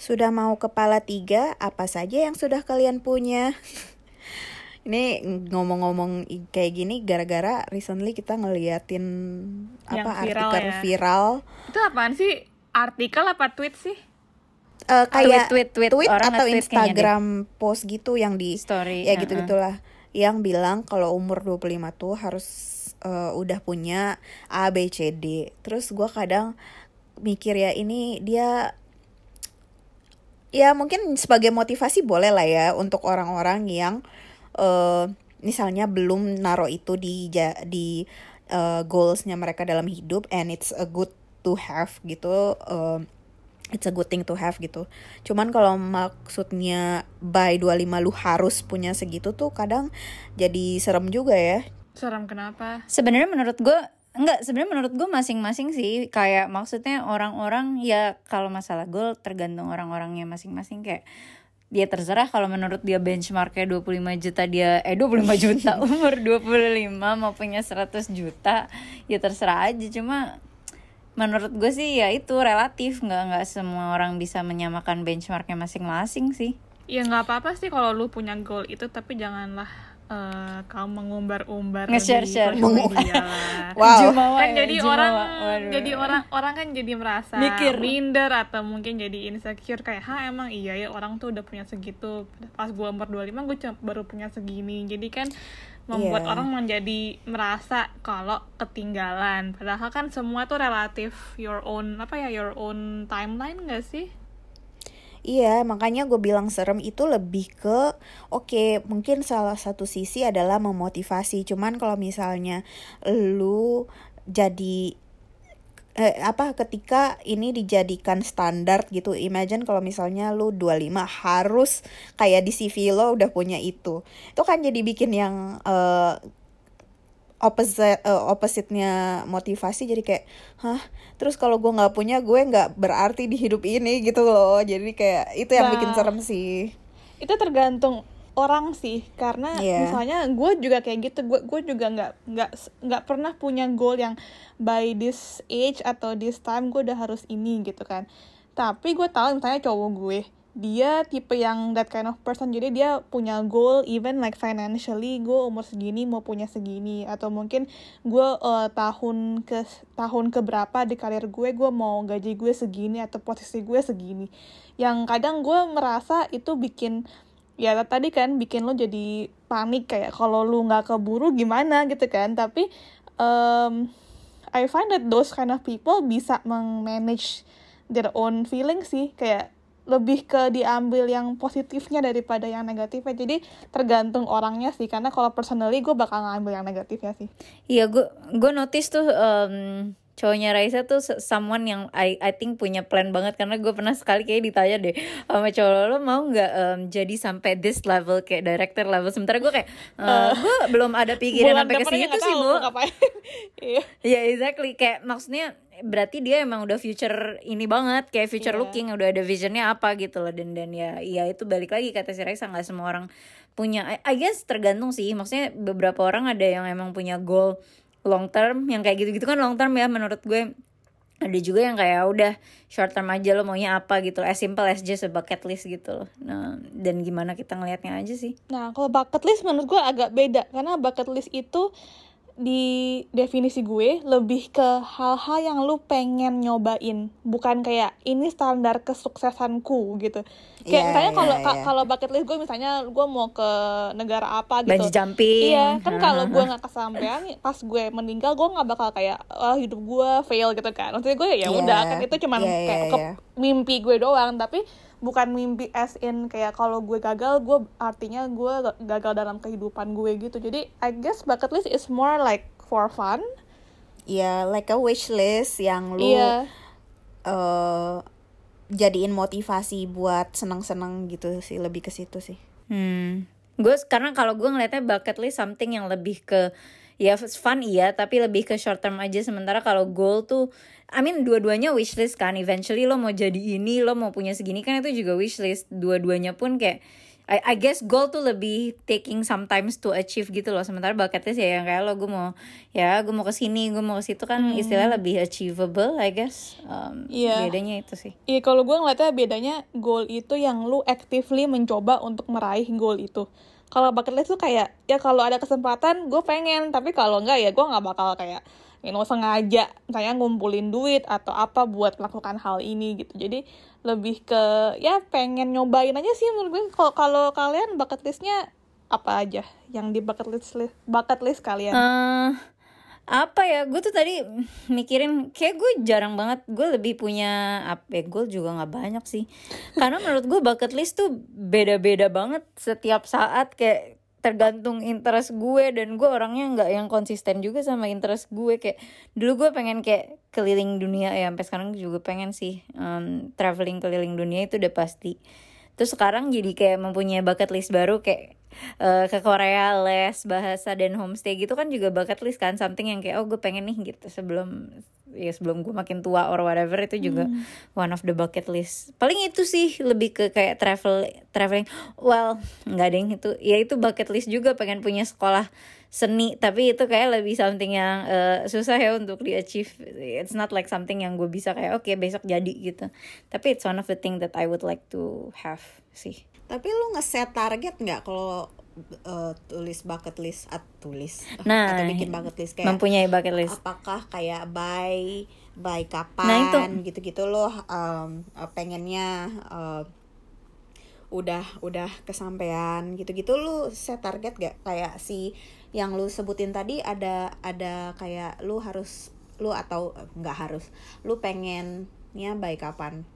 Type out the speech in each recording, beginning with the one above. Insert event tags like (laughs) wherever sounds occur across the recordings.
Sudah mau kepala tiga, apa saja yang sudah kalian punya? (laughs) Ini ngomong-ngomong kayak gini gara-gara recently kita ngeliatin Yang apa viral artikel ya. viral Itu apaan sih? Artikel apa tweet sih? eh, kayak Tweet, tweet, tweet. Orang atau. Instagram post gitu yang di Story, ya uh-uh. gitu gitulah yang bilang kalau umur 25 tuh harus eh, udah punya A B C D. Terus gua kadang mikir ya ini dia ya mungkin sebagai motivasi boleh lah ya untuk orang-orang yang eh misalnya belum naro itu di ja- di eh, goalsnya mereka dalam hidup and it's a good to have gitu eh, it's a good thing to have gitu cuman kalau maksudnya by 25 lu harus punya segitu tuh kadang jadi serem juga ya Serem kenapa? Sebenarnya menurut gue enggak sebenarnya menurut gue masing-masing sih. Kayak maksudnya orang-orang ya kalau masalah goal tergantung orang-orangnya masing-masing. Kayak dia terserah kalau menurut dia benchmarknya 25 juta dia eh 25 (laughs) juta umur 25 mau punya 100 juta ya terserah aja. Cuma menurut gue sih ya itu relatif. Nggak nggak semua orang bisa menyamakan benchmarknya masing-masing sih. Ya nggak apa-apa sih kalau lu punya goal itu tapi janganlah eh, kau mengumbar-umbar Nge-share-share. di sosial media lah. (laughs) wow Jumawa kan ya, jadi Jumawa. orang Waduh. jadi orang orang kan jadi merasa Mikir. minder atau mungkin jadi insecure kayak ha emang iya ya orang tuh udah punya segitu pas gua umur 25 gue cuma baru punya segini jadi kan membuat Iya. orang menjadi merasa kalau ketinggalan padahal kan semua tuh relatif your own apa ya your own timeline gak sih Iya, makanya gue bilang serem itu lebih ke oke, mungkin salah satu sisi adalah memotivasi. Cuman kalau misalnya lu jadi eh, apa ketika ini dijadikan standar gitu. Imagine kalau misalnya lu 25 harus kayak di CV lo udah punya itu. Itu kan jadi bikin yang eh, opposite eh, opposite-nya motivasi jadi kayak hah terus kalau gue nggak punya gue nggak berarti di hidup ini gitu loh jadi kayak itu yang bikin Nah. serem sih itu tergantung orang sih karena Iya. misalnya gue juga kayak gitu gue gue juga nggak nggak nggak pernah punya goal yang by this age atau this time gue udah harus ini gitu kan tapi gue tahu misalnya cowok gue dia tipe yang that kind of person. Jadi dia punya goal even like financially gue umur segini mau punya segini. Atau mungkin gue eh, tahun ke tahun keberapa di karir gue gue mau gaji gue segini atau posisi gue segini. Yang kadang gue merasa itu bikin ya tadi kan bikin lo jadi panik kayak kalau lu nggak keburu gimana? gitu kan. Tapi um, I find that those kind of people bisa meng-manage their own feeling sih. Kayak lebih ke diambil yang positifnya daripada yang negatifnya. Jadi tergantung orangnya sih. Karena kalau personally gue bakal ngambil yang negatifnya sih. Iya, gue gue notice tuh em, cowoknya Raisa tuh someone yang I I think punya plan banget. Karena gue pernah sekali kayak ditanya deh sama cowok lo, mau nggak em, jadi sampai this level kayak director level? Sementara gue kayak eh, gue belum ada pikiran sampai ke situ sih bu. (laughs) iya. Iya exactly. Kayak maksudnya berarti dia emang udah future ini banget kayak future Iya. looking udah ada visionnya apa gitu loh. Dan dan ya ya itu balik lagi kata si Raisa nggak semua orang punya I, I guess tergantung sih. Maksudnya beberapa orang ada yang emang punya goal long term yang kayak gitu gitu kan long term ya menurut gue. Ada juga yang kayak udah short term aja lo maunya apa gitu. As simple as just a bucket list gitu loh. Nah dan gimana kita ngelihatnya aja sih. Nah, kalau bucket list menurut gue agak beda. Karena bucket list itu di definisi gue lebih ke hal-hal yang lu pengen nyobain, bukan kayak ini standar kesuksesanku gitu. Kayak Iya, misalnya kalau iya, ka- iya. kalau bucket list gue misalnya gue mau ke negara apa gitu. bungee jumping Iya, kan kalau gue (laughs) nggak kesampaian, pas gue meninggal gue nggak bakal kayak oh, hidup gue fail gitu kan. Maksudnya gue ya Iya, udah kan itu cuman iya, kayak iya, ke- iya. mimpi gue doang, tapi bukan mimpi as in kayak kalau gue gagal, gue artinya gue ga- gagal dalam kehidupan gue gitu. Jadi I guess bucket list is more like for fun. ya like a wish list yang lu Iya. eh, jadiin motivasi buat senang-senang gitu sih lebih ke situ sih Hmm. Gue karena kalau gue ngeliatnya bucket list something yang lebih ke ya fun iya tapi lebih ke short term aja sementara kalau goal tuh I mean dua-duanya wish list kan. Eventually lo mau jadi ini lo mau punya segini kan itu juga wish list dua-duanya pun kayak I, I guess goal tuh lebih taking sometimes to achieve gitu loh. Sementara bucket list ya yang kayak lo gue mau ya gue mau ke sini gue mau ke situ kan istilahnya lebih achievable I guess. Um, Iya. bedanya itu sih. Iya kalau gue ngeliatnya bedanya goal itu yang lu actively mencoba untuk meraih goal itu. Kalau bucket list tuh kayak ya kalau ada kesempatan gue pengen. Tapi kalau enggak ya gue nggak bakal kayak you know, sengaja kayak ngumpulin duit atau apa buat melakukan hal ini gitu. Jadi lebih ke ya pengen nyobain aja sih menurut gue. Kalau kalau kalian bucket listnya apa aja yang di bucket list bucket list kalian? eh apa ya gue tuh tadi mikirin kayak gue jarang banget gue lebih punya apa ya gue juga nggak banyak sih karena menurut gue bucket list tuh beda-beda banget setiap saat kayak tergantung interest gue dan gue orangnya nggak yang konsisten juga sama interest gue. Kayak dulu gue pengen kayak keliling dunia ya sampai sekarang juga pengen sih um, traveling keliling dunia itu udah pasti terus sekarang jadi kayak mempunyai bucket list baru kayak eh, ke Korea les bahasa dan homestay gitu kan juga bucket list kan. Something yang kayak oh gue pengen nih gitu. Sebelum ya sebelum gue makin tua or whatever itu juga one of the bucket list. Paling itu sih lebih ke kayak travel traveling. Well nggak deh itu ya itu bucket list juga pengen punya sekolah seni tapi itu kayak lebih something yang eh, susah ya untuk di achieve it's not like something yang gue bisa kayak oke besok jadi gitu. Tapi it's one of the thing that I would like to have sih. Tapi lu ngeset target nggak kalau uh, tulis bucket list? Atau tulis. Nah, atau bikin bucket list kayak mempunyai bucket list. Apakah kayak by by Nah, kapan? Gitu-gitu loh um, uh, pengennya uh, udah udah kesampaian gitu-gitu lu set target gak? Kayak si yang lu sebutin tadi ada ada kayak lu harus lu atau nggak harus lu pengennya by kapan?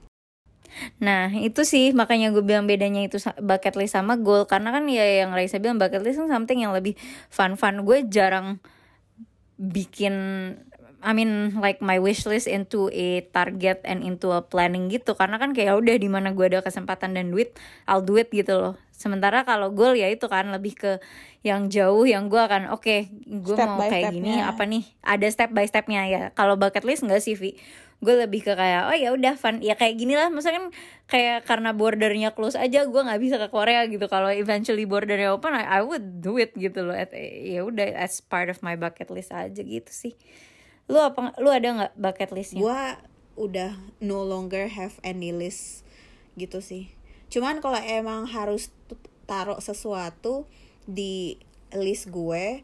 Nah itu sih makanya gue bilang bedanya itu bucket list sama goal. Karena kan ya yang Raisa bilang bucket list kan something yang lebih fun-fun. Gue jarang bikin I mean like my wish list into a target and into a planning gitu. Karena kan kayak udah di mana gue ada kesempatan dan duit I'll do it gitu loh. Sementara kalau goal ya itu kan lebih ke yang jauh yang gue akan oke gue Step mau kayak gini apa nih? Ada step by stepnya ya. Kalau bucket list nggak sih Vi. Gue lebih ke kayak oh ya udah fun. Ya kayak gini lah. Maksudnya kan kayak karena bordernya close aja gue nggak bisa ke Korea gitu. Kalau eventually bordernya open I, I would do it gitu loh. At- ya udah as part of my bucket list aja gitu sih lu apa lu ada nggak bucket listnya? Gua udah no longer have any list gitu sih. Cuman kalau emang harus taruh sesuatu di list gue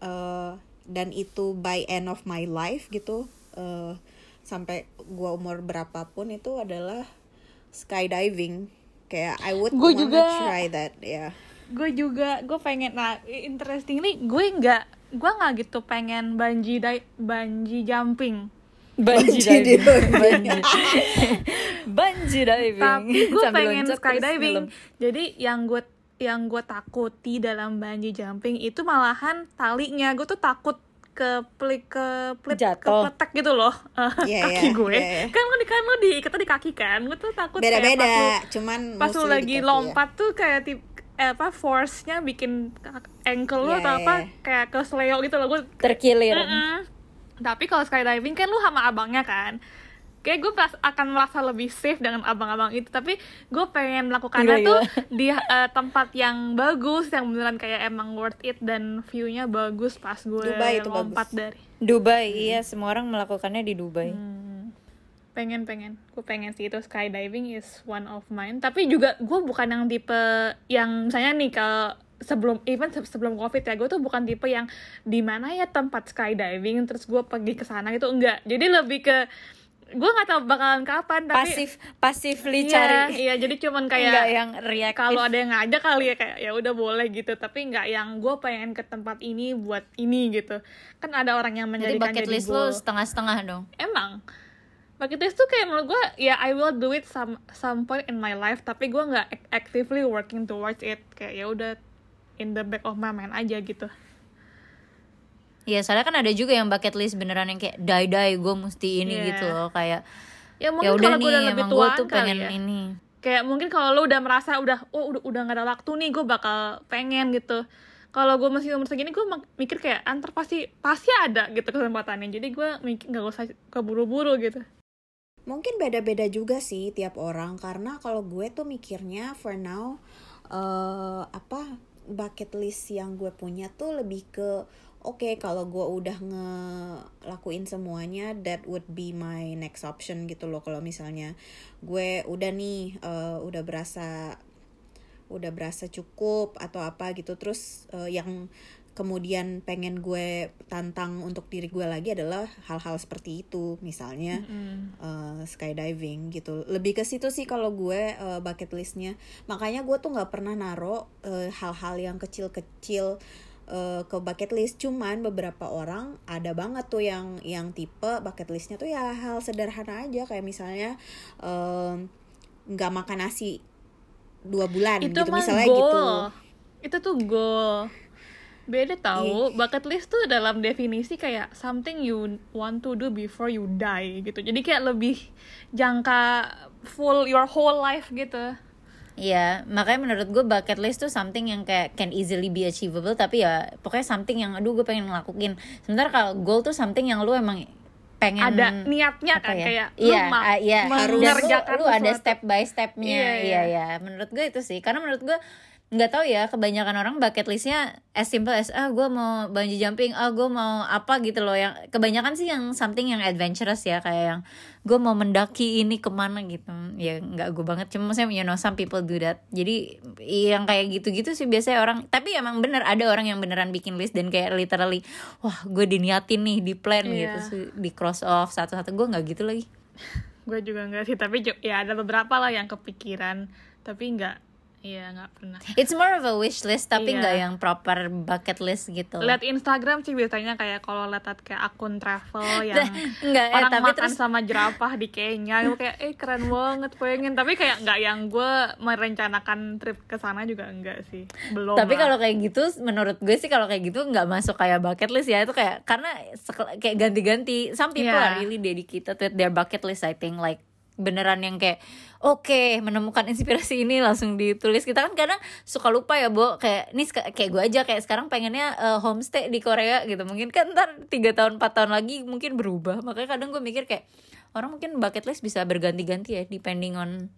eh, dan itu by end of my life gitu eh, sampai gua umur berapapun itu adalah skydiving. Kayak I would Gua wanna juga. try that ya gue juga gue pengen nah interestingly gue nggak gue nggak gitu pengen banji di banji jumping. Bungee diving. (laughs) Bungee diving. Tapi gue pengen skydiving. jadi yang gue yang gue takuti dalam banji jumping itu malahan talinya. Gue tuh takut ke plik ke plik ke Jatuh. pletek gitu loh. Eh, (laughs) Iya, kaki iya, gue. iya, iya. kan lo di kan lo diikatnya di kaki kan. Gue tuh takut kayak pas beda-beda lu- cuman pas lu lagi kaki ya. lompat tuh kayak tip eh, apa force-nya bikin ankle lu Iya, atau apa kayak ke sleo gitu loh gue terkilir Mm-mm. Tapi kalau skydiving kan lu sama abangnya kan. Kayak gue pas akan merasa lebih safe dengan abang-abang itu. Tapi gue pengen melakukannya Gila, tuh (laughs) di eh, tempat yang bagus, yang beneran kayak emang worth it dan view-nya bagus pas gue Dubai itu lompat bagus. dari. Dubai iya semua orang melakukannya di Dubai Hmm. Pengen pengen, gue pengen sih. Itu skydiving is one of mine. Tapi juga gue bukan yang tipe yang misalnya nih kalau sebelum even se- sebelum covid ya gue tuh bukan tipe yang di mana ya tempat skydiving terus gue pergi ke sana gitu enggak. Jadi lebih ke gue nggak tahu bakalan kapan tapi pasif passively iya, cari. iya jadi cuman kayak yang reaktif kalau ada yang ngajak kali ya kayak ya udah boleh gitu. Tapi nggak yang gue pengen ke tempat ini buat ini gitu. Kan ada orang yang jadi menjadikan bucket jadi list goal lo setengah-setengah dong. Emang bucket list tuh kayak menurut gue ya I will do it some some point in my life tapi gue nggak ac- actively working towards it kayak ya udah in the back of my mind aja gitu Iya, soalnya kan ada juga yang bucket list beneran yang kayak die die gue mesti ini Iya. gitu loh kayak ya ya mungkin udah kalau nih gue udah lebih tua tuh pengen ya. ini. kayak mungkin kalau lu udah merasa udah oh udah udah gak ada waktu nih gue bakal pengen gitu kalau gue masih umur segini gue mikir kayak antar pasti pasti ada gitu kesempatannya jadi gue mikir nggak usah keburu-buru gitu Mungkin beda-beda juga sih tiap orang karena kalau gue tuh mikirnya for now eh, apa bucket list yang gue punya tuh lebih ke oke kalau gue udah ngelakuin semuanya that would be my next option gitu loh. Kalau misalnya gue udah nih eh, udah berasa udah berasa cukup atau apa gitu terus eh, yang kemudian pengen gue tantang untuk diri gue lagi adalah hal-hal seperti itu. Misalnya eh, skydiving gitu. Lebih ke situ sih kalau gue eh, bucket listnya. Makanya gue tuh nggak pernah naro eh, hal-hal yang kecil-kecil eh, ke bucket list. Cuman beberapa orang ada banget tuh yang yang tipe bucket listnya tuh ya hal sederhana aja. Kayak misalnya nggak makan nasi dua bulan itu gitu misalnya goal. Gitu itu tuh goal beda tahu bucket list tuh dalam definisi kayak something you want to do before you die gitu jadi kayak lebih jangka full your whole life gitu Iya, makanya menurut gue bucket list tuh something yang kayak can easily be achievable tapi ya pokoknya something yang aduh gue pengen ngelakuin. Sementara kalau goal tuh something yang lu emang pengen ada niatnya kan ya? kayak iya, lu ah, iya. Harus. Dan mengerjakan lu, lu ada step by stepnya. Iya, Iya, iya. iya. Menurut gue itu sih, karena menurut gue nggak tahu ya kebanyakan orang bucket listnya as simple as ah gue mau bungee jumping ah gue mau apa gitu loh. Yang kebanyakan sih yang something yang adventurous ya kayak yang gue mau mendaki ini ke mana gitu. Ya nggak gue banget. Cuma saya you know some people do that. Jadi yang kayak gitu-gitu sih biasanya orang tapi emang bener ada orang yang beneran bikin list dan kayak literally wah gue diniatin nih di plan Iya. gitu. So, di cross off satu-satu. Gue nggak gitu lagi. (laughs) Gue juga enggak sih tapi ya ada beberapa lah yang kepikiran tapi enggak Iya nggak pernah It's more of a wish list tapi Iya. nggak yang proper bucket list gitu. lihat Instagram sih biasanya kayak kalau lihat kayak akun travel (laughs) yang Nggak, eh, orang tapi makan terus sama jerapah di Kenya gue kayak eh keren banget pengen tapi kayak nggak yang gue merencanakan trip ke sana juga enggak sih belum tapi kalau kayak gitu menurut gue sih kalau kayak gitu nggak masuk kayak bucket list ya itu kayak karena kayak ganti-ganti some people Iya. are really dedicated with their bucket list I think like beneran yang kayak oke menemukan inspirasi ini langsung ditulis kita kan kadang suka lupa ya Bo kayak nih seka- kayak gue aja kayak sekarang pengennya eh, homestay di Korea gitu mungkin kan ntar tiga tahun 4 tahun lagi mungkin berubah makanya kadang gue mikir kayak orang mungkin bucket list bisa berganti-ganti ya depending on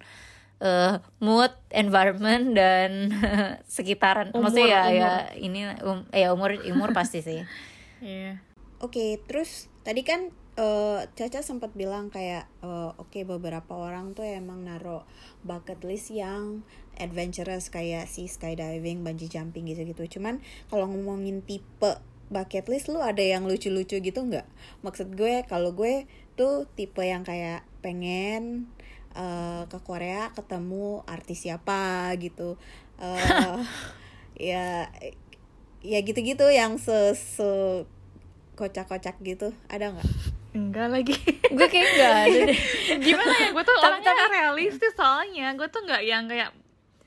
eh, mood, environment dan (laughs) sekitaran. Umur, Maksudnya ya, umur. ya ini um, ya umur umur pasti sih. (laughs) Iya. Oke, terus tadi kan eh, Caca sempat bilang kayak eh, oke beberapa orang tuh emang naro bucket list yang adventurous kayak si skydiving, bungee jumping gitu-gitu. Cuman kalau ngomongin tipe bucket list lu ada yang lucu-lucu gitu nggak? Maksud gue kalau gue tuh tipe yang kayak pengen eh, ke Korea ketemu artis siapa gitu. Eh (laughs) ya ya gitu-gitu yang se, se kocak-kocak gitu ada nggak? Enggak lagi. Gue kayak enggak ada deh. (laughs) gimana ya? Gue tuh orangnya tapi- realistis soalnya. Gue tuh nggak yang kayak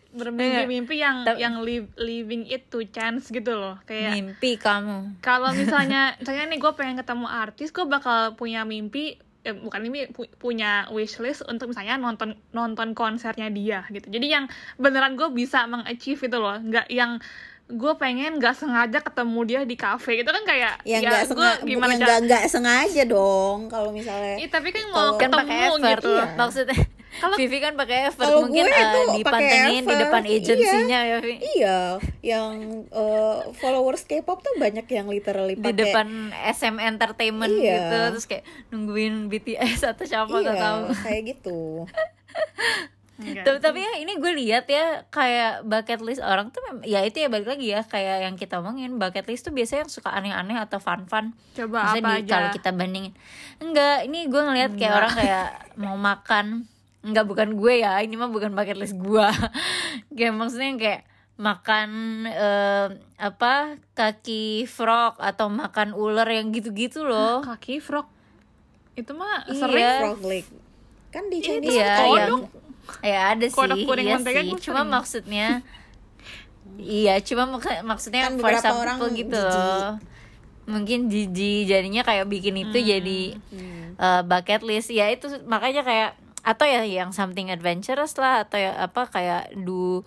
bermimpi-mimpi yang Tapi- yang living it to chance gitu loh. Kayak Mimpi kamu. kalau (laughs) misalnya misalnya nih gue pengen ketemu artis gue bakal punya mimpi eh, bukan mimpi pu- punya wishlist untuk misalnya nonton nonton konsernya dia gitu. Jadi yang beneran gue bisa mengachieve itu loh. Nggak yang gue pengen nggak sengaja ketemu dia di cafe itu kan kayak Yang ya gue sengaja, gimana yang nggak nggak sengaja dong kalau misalnya. Ih, tapi kan mau Kan ketemu pakai effort. gitu Iya. Maksudnya Kalau- Vivi kan pakai effort mungkin gue eh, tuh pakai dipantengin di depan iya. agensinya ya Vi. Iya, yang eh, followers K-pop tuh banyak yang literally di pakai depan SM Entertainment Iya. gitu terus kayak nungguin BTS atau siapa iya, gak tahu. kayak gitu. (laughs) Enggak tapi, tapi ya ini gue lihat ya kayak bucket list orang tuh ya itu ya balik lagi ya kayak yang kita omongin bucket list tuh biasanya yang suka aneh-aneh atau fun-fun. Coba Maksudnya apa di- aja? kalau kita bandingin. Enggak ini gue ngelihat kayak orang kayak mau makan enggak bukan gue ya ini mah bukan bucket list gue (laughs) kayak maksudnya yang kayak makan eh, apa kaki frog atau makan ular yang gitu-gitu loh. Kaki frog? Itu mah Iya. sering? Frog leg. Kan di Chinese iya kodok. yang ya ada sih Kodok kuning iya mentega sih cuma sering. maksudnya iya cuma mak- maksudnya Kan for beberapa some orang people gitu jijik. loh mungkin jijik jadinya kayak bikin itu jadi Hmm. uh, bucket list ya itu makanya kayak atau ya yang something adventurous lah atau ya apa kayak do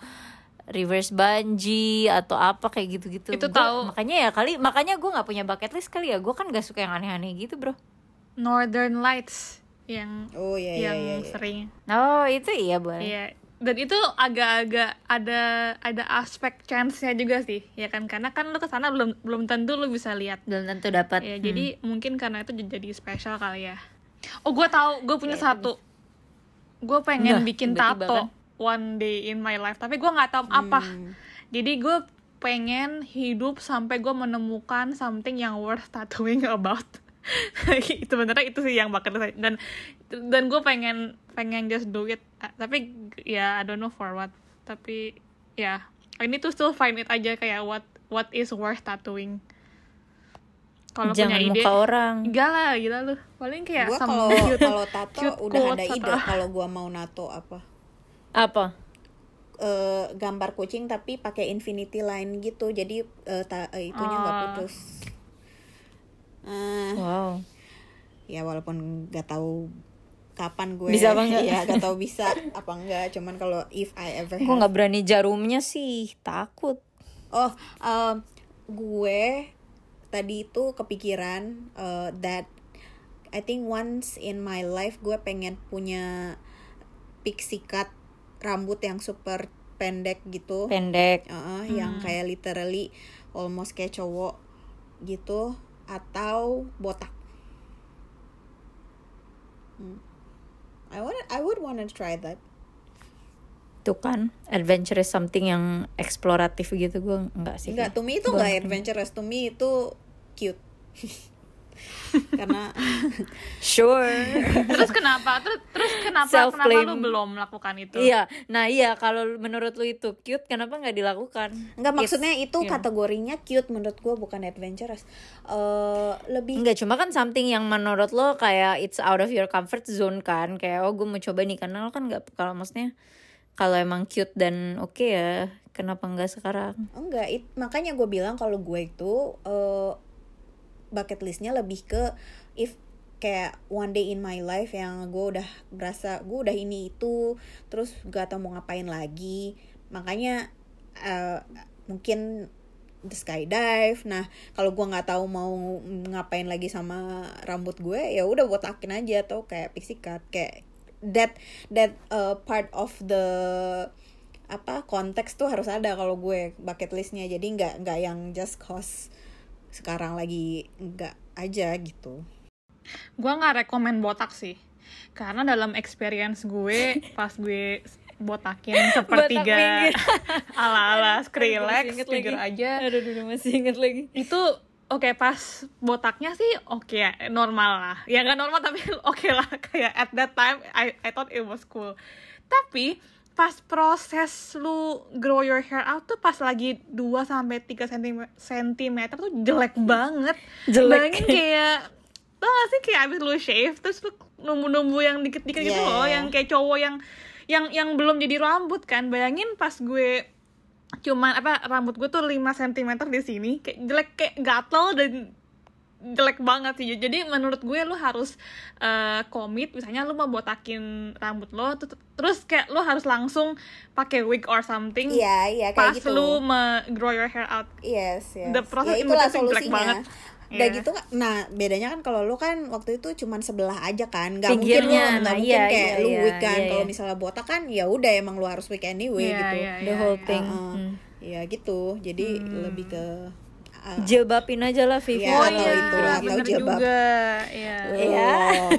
reverse bungee atau apa kayak gitu-gitu Itu Gua- tahu. makanya ya kali makanya gue nggak punya bucket list kali ya gue kan gak suka yang aneh-aneh gitu bro Northern Lights yang Oh iya iya yang iya. iya. sering oh itu iya boleh Iya, dan itu agak-agak ada ada aspek chance-nya juga sih ya kan karena kan lu ke sana belum belum tentu lu bisa lihat belum tentu dapat ya Hmm. jadi mungkin karena itu jadi spesial kali ya oh gue tahu gue punya satu gue pengen Nah, bikin tato kan. one day in my life tapi gue nggak tahu apa Hmm. jadi gue pengen hidup sampai gue menemukan something yang worth tattooing about (laughs) itu benernya itu sih yang bakal dan dan gue pengen pengen just do it Ah, tapi ya I don't know for what tapi ya I need to still find it aja kayak what what is worth tattooing kalau punya ide muka orang enggak lah gila lu paling kayak Gua kalau kalau tato cute udah ada ide kalau gua mau nato apa. apa Eh, gambar kucing tapi pakai infinity line gitu. Jadi eh, ta- eh, itunya nggak Ah. putus. Eh, wow. ya walaupun nggak tahu kapan gue Bisa apa nggak? (laughs) ya nggak tahu bisa apa enggak cuman kalau if I ever gue nggak berani jarumnya sih takut. Oh, um, gue tadi itu kepikiran uh, that I think once in my life gue pengen punya pixie cut rambut yang super pendek gitu. pendek. Uh, yang kayak literally almost kayak cowok gitu atau botak. Hmm. I want I would wanna try that. tuh kan adventure is something yang eksploratif gitu gue nggak sih Enggak, to me itu enggak nggak- adventurous, to me itu cute. (laughs) Karena (laughs) sure. Terus kenapa? Terus terus kenapa Self-claim. kenapa lu belum melakukan itu? Iya. Nah iya kalau menurut lu itu cute kenapa nggak dilakukan? Enggak It's- maksudnya itu iya. kategorinya cute menurut gue bukan adventurous. Eh lebih Enggak, cuma kan something yang menurut lo kayak it's out of your comfort zone kan. Kayak oh gue mau coba nih karena lo kan nggak Kalau maksudnya kalau emang cute dan oke ya Kenapa nggak sekarang? Enggak it, makanya gue bilang kalau gue itu eh bucket listnya lebih ke if kayak one day in my life yang gue udah berasa gue udah ini itu terus gak tau mau ngapain lagi. Makanya eh, mungkin the skydive. Nah kalau gue nggak tahu mau ngapain lagi sama rambut gue ya udah botakin aja. Atau kayak pixie cut kayak that that uh, part of the apa konteks tuh harus ada kalau gue bucket listnya. Jadi nggak nggak yang just cause sekarang lagi nggak aja gitu. Gue nggak rekomen botak sih. Karena dalam experience gue (laughs) pas gue botakin sepertiga pinggir. (laughs) ala ala Masih Skrillex jujur lagi. aja. Aduh, aduh, masih inget lagi. Itu oke pas botaknya sih oke ya, normal lah. Ya nggak normal tapi (laughs) oke lah. Kayak at that time I I thought it was cool. Tapi pas proses lu grow your hair out tuh pas lagi 2 sampai 3 cm tuh jelek banget. Jelek. Bayangin kayak tau gak sih kayak abis lu shave terus lu numbu-numbu yang dikit-dikit gitu Iya, loh yang kayak cowok yang yang yang belum jadi rambut kan. Bayangin pas gue cuman apa rambut gue tuh 5 cm di sini kayak jelek kayak gatel dan jelek banget sih. Jadi menurut gue lu harus eh, komit misalnya lu mau botakin rambut lo terus kayak lu harus langsung pakai wig or something iya iya pas kayak gitu. lu me grow your hair out. Yes yes. The process ya in itulah between jelek solusinya. banget. udah Iya. gitu nah bedanya kan kalau lu kan waktu itu cuman sebelah aja kan. Nggak mungkin lu Pinggirnya, nggak nah, mungkin iya, kayak iya, lu iya, wig kan. iya, kalau iya. misalnya botak kan ya udah emang lu harus wig anyway gitu. the whole iya. thing. Heeh. Hmm. ya gitu. Jadi lebih ke uh, jilbabin aja lah Vivi Iya, oh atau iya itu, atau jilbab. juga iya. Iya. Oh.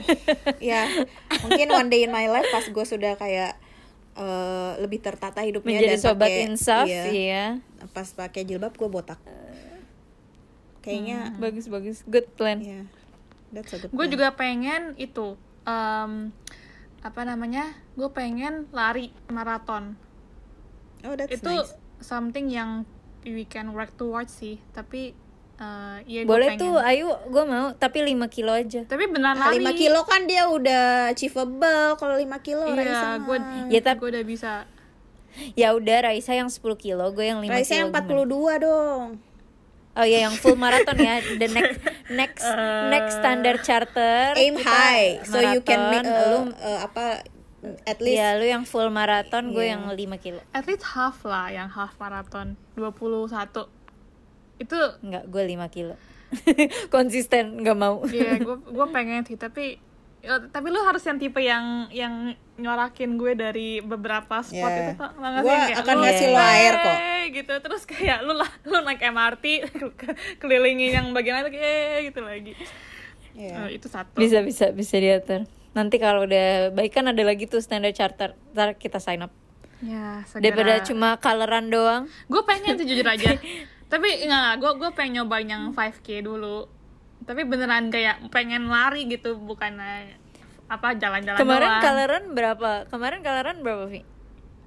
ya (laughs) mungkin one day in my life pas gue sudah kayak eh, lebih tertata hidupnya menjadi dan sobat pakai- insaf iya, iya. Pas pakai jilbab gue botak. Kayaknya bagus bagus. Good plan. Ya that's a good gue juga pengen itu em, apa namanya? Gue pengen lari maraton. Oh that's itu nice. something yang we can work towards sih. Tapi eh ya boleh pengen. tuh ayo gue mau. Tapi 5 kilo aja. Tapi benar Ah, lari 5 kilo kan dia udah achievable kalau 5 kilo Raisa iya mah. gue Ya, tapi- gue udah bisa. Ya udah Raisa yang 10 kilo gue yang 5 Raisa kilo yang gimana? 42 dong. Oh ya yang full marathon ya. The next (laughs) next next standard charter aim high so you can marathon, make uh, lu uh, apa at least ya lu yang full maraton gue Iya. yang 5 kilo. At least half lah yang half marathon. 21 itu Enggak, gue 5 kilo. (laughs) Konsisten nggak mau. Iya, (laughs) gue gue pengen sih, tapi Ya, tapi lu harus yang tipe yang yang nyorakin gue dari beberapa spot Yeah. itu nggak Gue kayak akan lu, ngasih lo air kok. gitu. Terus kayak lu lah lu naik MRT ke- (laughs) kelilingin yang bagian itu kayak gitu lagi. Iya. Eh, itu satu. Bisa bisa bisa diatur nanti kalau udah baik kan ada lagi tuh standard charter. Ntar kita sign up. Ya daripada segera cuma coloran doang. Gue pengen sih jujur aja. (laughs) Tapi nggak gue gue pengen nyobain yang 5k dulu. Tapi beneran kayak pengen lari gitu bukan eh, apa jalan-jalan kemarin doang. coloran berapa? Kemarin coloran berapa Vi?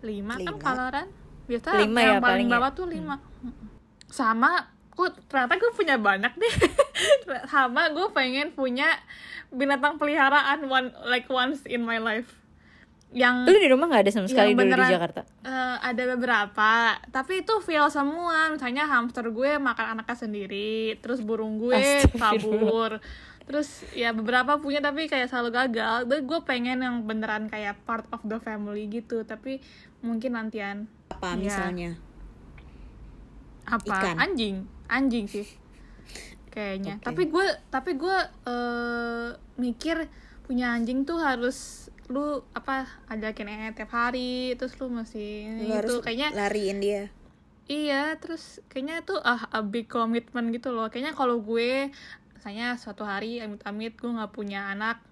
Lima kan Lima. kaloran biasa Lima yang ya paling paling ya. bawah tuh lima. Sama gue ternyata gue punya banyak deh. (laughs) Sama gue pengen punya binatang peliharaan one like once in my life. Yang lu di rumah nggak ada sama sekali di beneran, Jakarta? eh, ada beberapa. Tapi itu feel semua. Misalnya hamster gue makan anaknya sendiri terus burung gue kabur terus ya beberapa punya tapi kayak selalu gagal. Dan gue pengen yang beneran kayak part of the family gitu. Tapi mungkin nantian. Apa Iya. misalnya? apa? Ikan. anjing anjing sih kayaknya Oke. tapi gue tapi gue eh, mikir punya anjing tuh harus lu apa ajakin eh tiap hari terus lu masih Lu harus itu kayaknya lariin dia. iya terus kayaknya itu ah a big commitment gitu loh kayaknya kalau gue misalnya suatu hari amit-amit gue nggak punya anak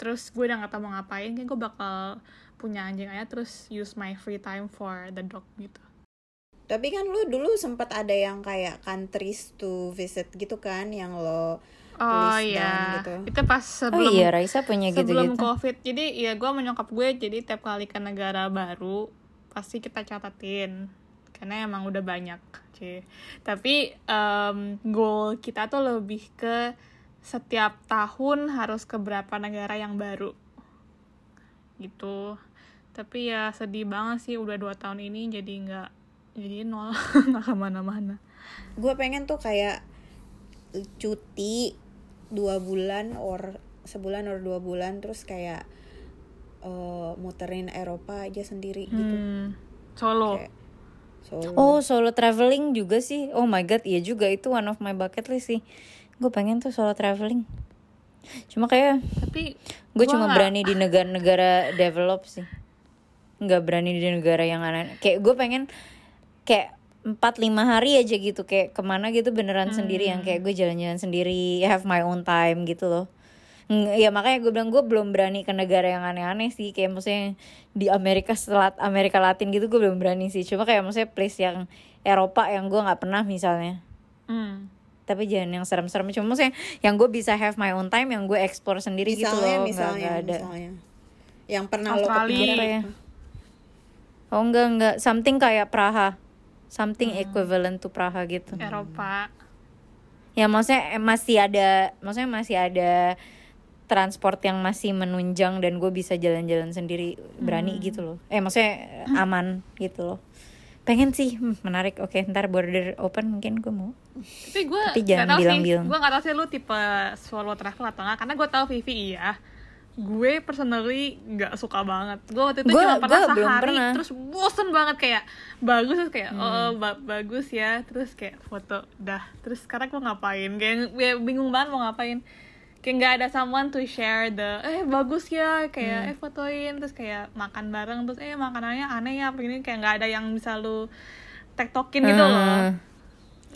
terus gue udah nggak tahu mau ngapain kayak gue bakal punya anjing aja terus use my free time for the dog gitu Tapi kan lu dulu sempat ada yang kayak countries to visit gitu kan yang lo Oh tulis iya, gitu. itu pas oh sebelum iya Raisa punya gitu sebelum gitu covid. Jadi ya gue menyokap gue jadi tiap kali ke negara baru pasti kita catatin karena emang udah banyak, cie. Tapi em, goal kita tuh lebih ke setiap tahun harus ke berapa negara yang baru gitu. Tapi ya sedih banget sih udah dua tahun ini jadi nggak jadi nol (laughs) nggak ke mana-mana. Gue pengen tuh kayak cuti dua bulan or sebulan or dua bulan terus kayak eh, muterin Eropa aja sendiri gitu. Hmm, solo. Kayak Solo. oh solo traveling juga sih oh my god iya juga itu one of my bucket list sih gue pengen tuh solo traveling cuma kayak Tapi gue gua cuma nggak- berani di negara-negara develop sih nggak berani di negara yang aneh kayak gue pengen kayak empat lima hari aja gitu kayak ke mana gitu beneran sendiri yang kayak gue jalan-jalan sendiri have my own time gitu loh. Ng- ya makanya gue bilang gue belum berani ke negara yang aneh-aneh sih kayak maksudnya di Amerika Selat Amerika Latin gitu gue belum berani sih. Cuma kayak maksudnya place yang Eropa yang gue nggak pernah misalnya. Hmm. tapi jangan yang serem-serem cuma maksudnya yang gue bisa have my own time yang gue explore sendiri gitu misalnya loh nggak misalnya nggak ada. misalnya. Yang pernah lo Australia. kepikiran? Apa ya oh enggak enggak. Something kayak Praha something equivalent to Praha gitu. Eropa. ya maksudnya eh, masih ada maksudnya masih ada transport yang masih menunjang dan gue bisa jalan-jalan sendiri berani gitu loh. Eh maksudnya aman gitu loh. Pengen sih hmm, menarik. Oke ntar border open mungkin gue mau. Tapi gue Tapi jangan bilang-bilang. Gue gak tau sih lu tipe solo travel atau enggak Karena gue tahu Vivi iya Gue personally gak suka banget Gue waktu itu Gua- cuma pernah gua sehari pernah. Terus bosen banget kayak Bagus terus kayak Hmm. Oh ba- bagus ya Terus kayak foto Dah Terus sekarang gue ngapain Kayak ya, bingung banget mau ngapain Kayak gak ada someone to share the Eh bagus ya Kayak Hmm. eh fotoin Terus kayak makan bareng Terus eh makanannya aneh ya Begini kayak gak ada yang bisa lu tektokin gitu loh Ah.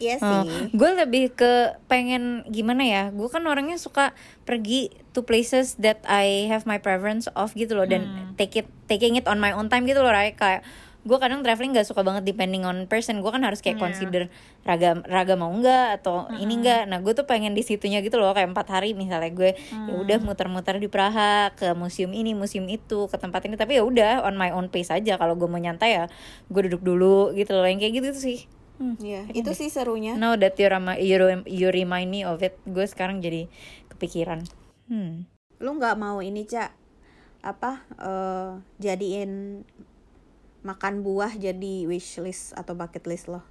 Iya Oh, sih gue lebih ke pengen gimana ya? Gue kan orangnya suka pergi to places that I have my preference of gitu loh dan Hmm. take it taking it on my own time gitu loh, Rai. Kayak gue kadang traveling gak suka banget depending on person. Gue kan harus kayak Iya. consider raga raga mau nggak atau ini nggak. Nah gue tuh pengen di situnya gitu loh kayak empat hari misalnya gue ya udah muter-muter di Praha ke museum ini museum itu ke tempat ini tapi ya udah on my own pace aja kalau gue mau nyantai ya gue duduk dulu gitu loh yang kayak gitu sih. Hmm. Iya, itu sih serunya Now that you, rama, you, rem- you remind me of it, gue sekarang jadi kepikiran. Hmm. lu nggak mau ini cak apa eh, jadiin makan buah jadi wishlist atau bucket list lo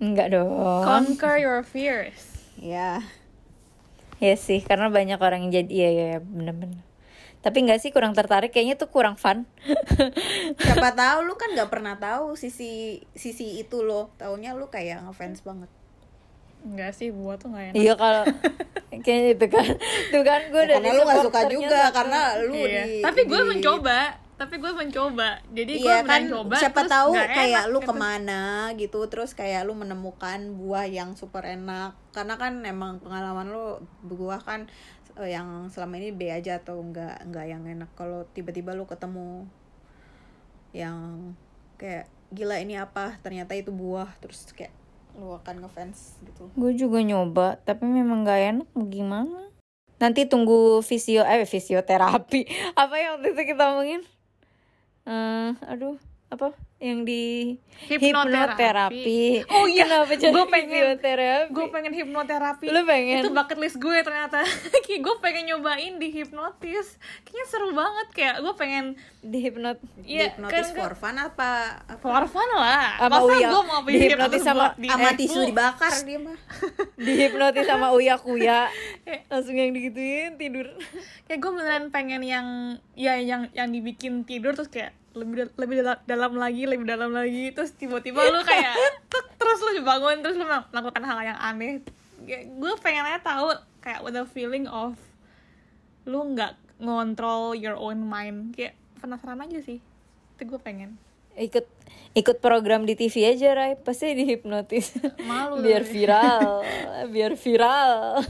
Enggak dong. Conquer your fears ya ya sih, karena banyak orang yang jadi, iya iya iya, bener-bener. Tapi enggak sih kurang tertarik, kayaknya tuh kurang fun. (laughs) siapa tahu lu kan nggak pernah tahu sisi sisi itu lo taunya lu kayak ngefans banget Enggak sih, buah tuh nggak enak. Iya kalau (laughs) kayaknya itu kan tuh kan gue Ya, udah karena lu gak suka juga ternyata. karena lu Iya. di Tapi gue di- mencoba, tapi gue mencoba. Jadi gue Iya kan beneran coba. siapa terus tahu nggak kayak enak lu gitu. ke mana gitu terus kayak lu menemukan buah yang super enak karena kan emang pengalaman lu buah kan yang selama ini B aja atau enggak enggak yang enak kalau tiba-tiba lu ketemu yang kayak gila ini apa ternyata itu buah terus kayak lu akan ngefans gitu Gue juga nyoba, tapi memang gak enak gimana. Nanti tunggu fisio eh fisioterapi. (laughs) Apa yang waktu itu kita omongin? Eh, aduh, apa? Yang di Hipnoterapi. Oh iya, Kenapa jadi gua pengen- fisioterapi? Gue pengen hipnoterapi. Lu pengen? Itu bucket list gue ternyata. (laughs) Kayak gue pengen nyobain di hipnotis. Kayaknya seru banget kayak gue pengen di hipnot Iya, hipnotis kan- for fun apa, apa for fun lah. Sama Masa Uya, gue mau dihipnotis dihipnotis sama- di sama eh, tisu dibakar (laughs) dia mah dihipnotis sama uya kuya langsung yang digituin tidur kayak gue beneran pengen yang ya yang yang dibikin tidur terus kayak lebih lebih dal- dalam lagi lebih dalam lagi. Terus tiba-tiba lu (laughs) kayak tuk, terus lu bangun terus lu melakukan hal yang aneh. Gue pengen aja tahu kayak what the feeling of lu nggak ngontrol your own mind. Kayak penasaran aja sih. Itu gue pengen. Ikut ikut program di TV aja Rai pasti dihipnotis. Malu biar viral. (laughs) Biar viral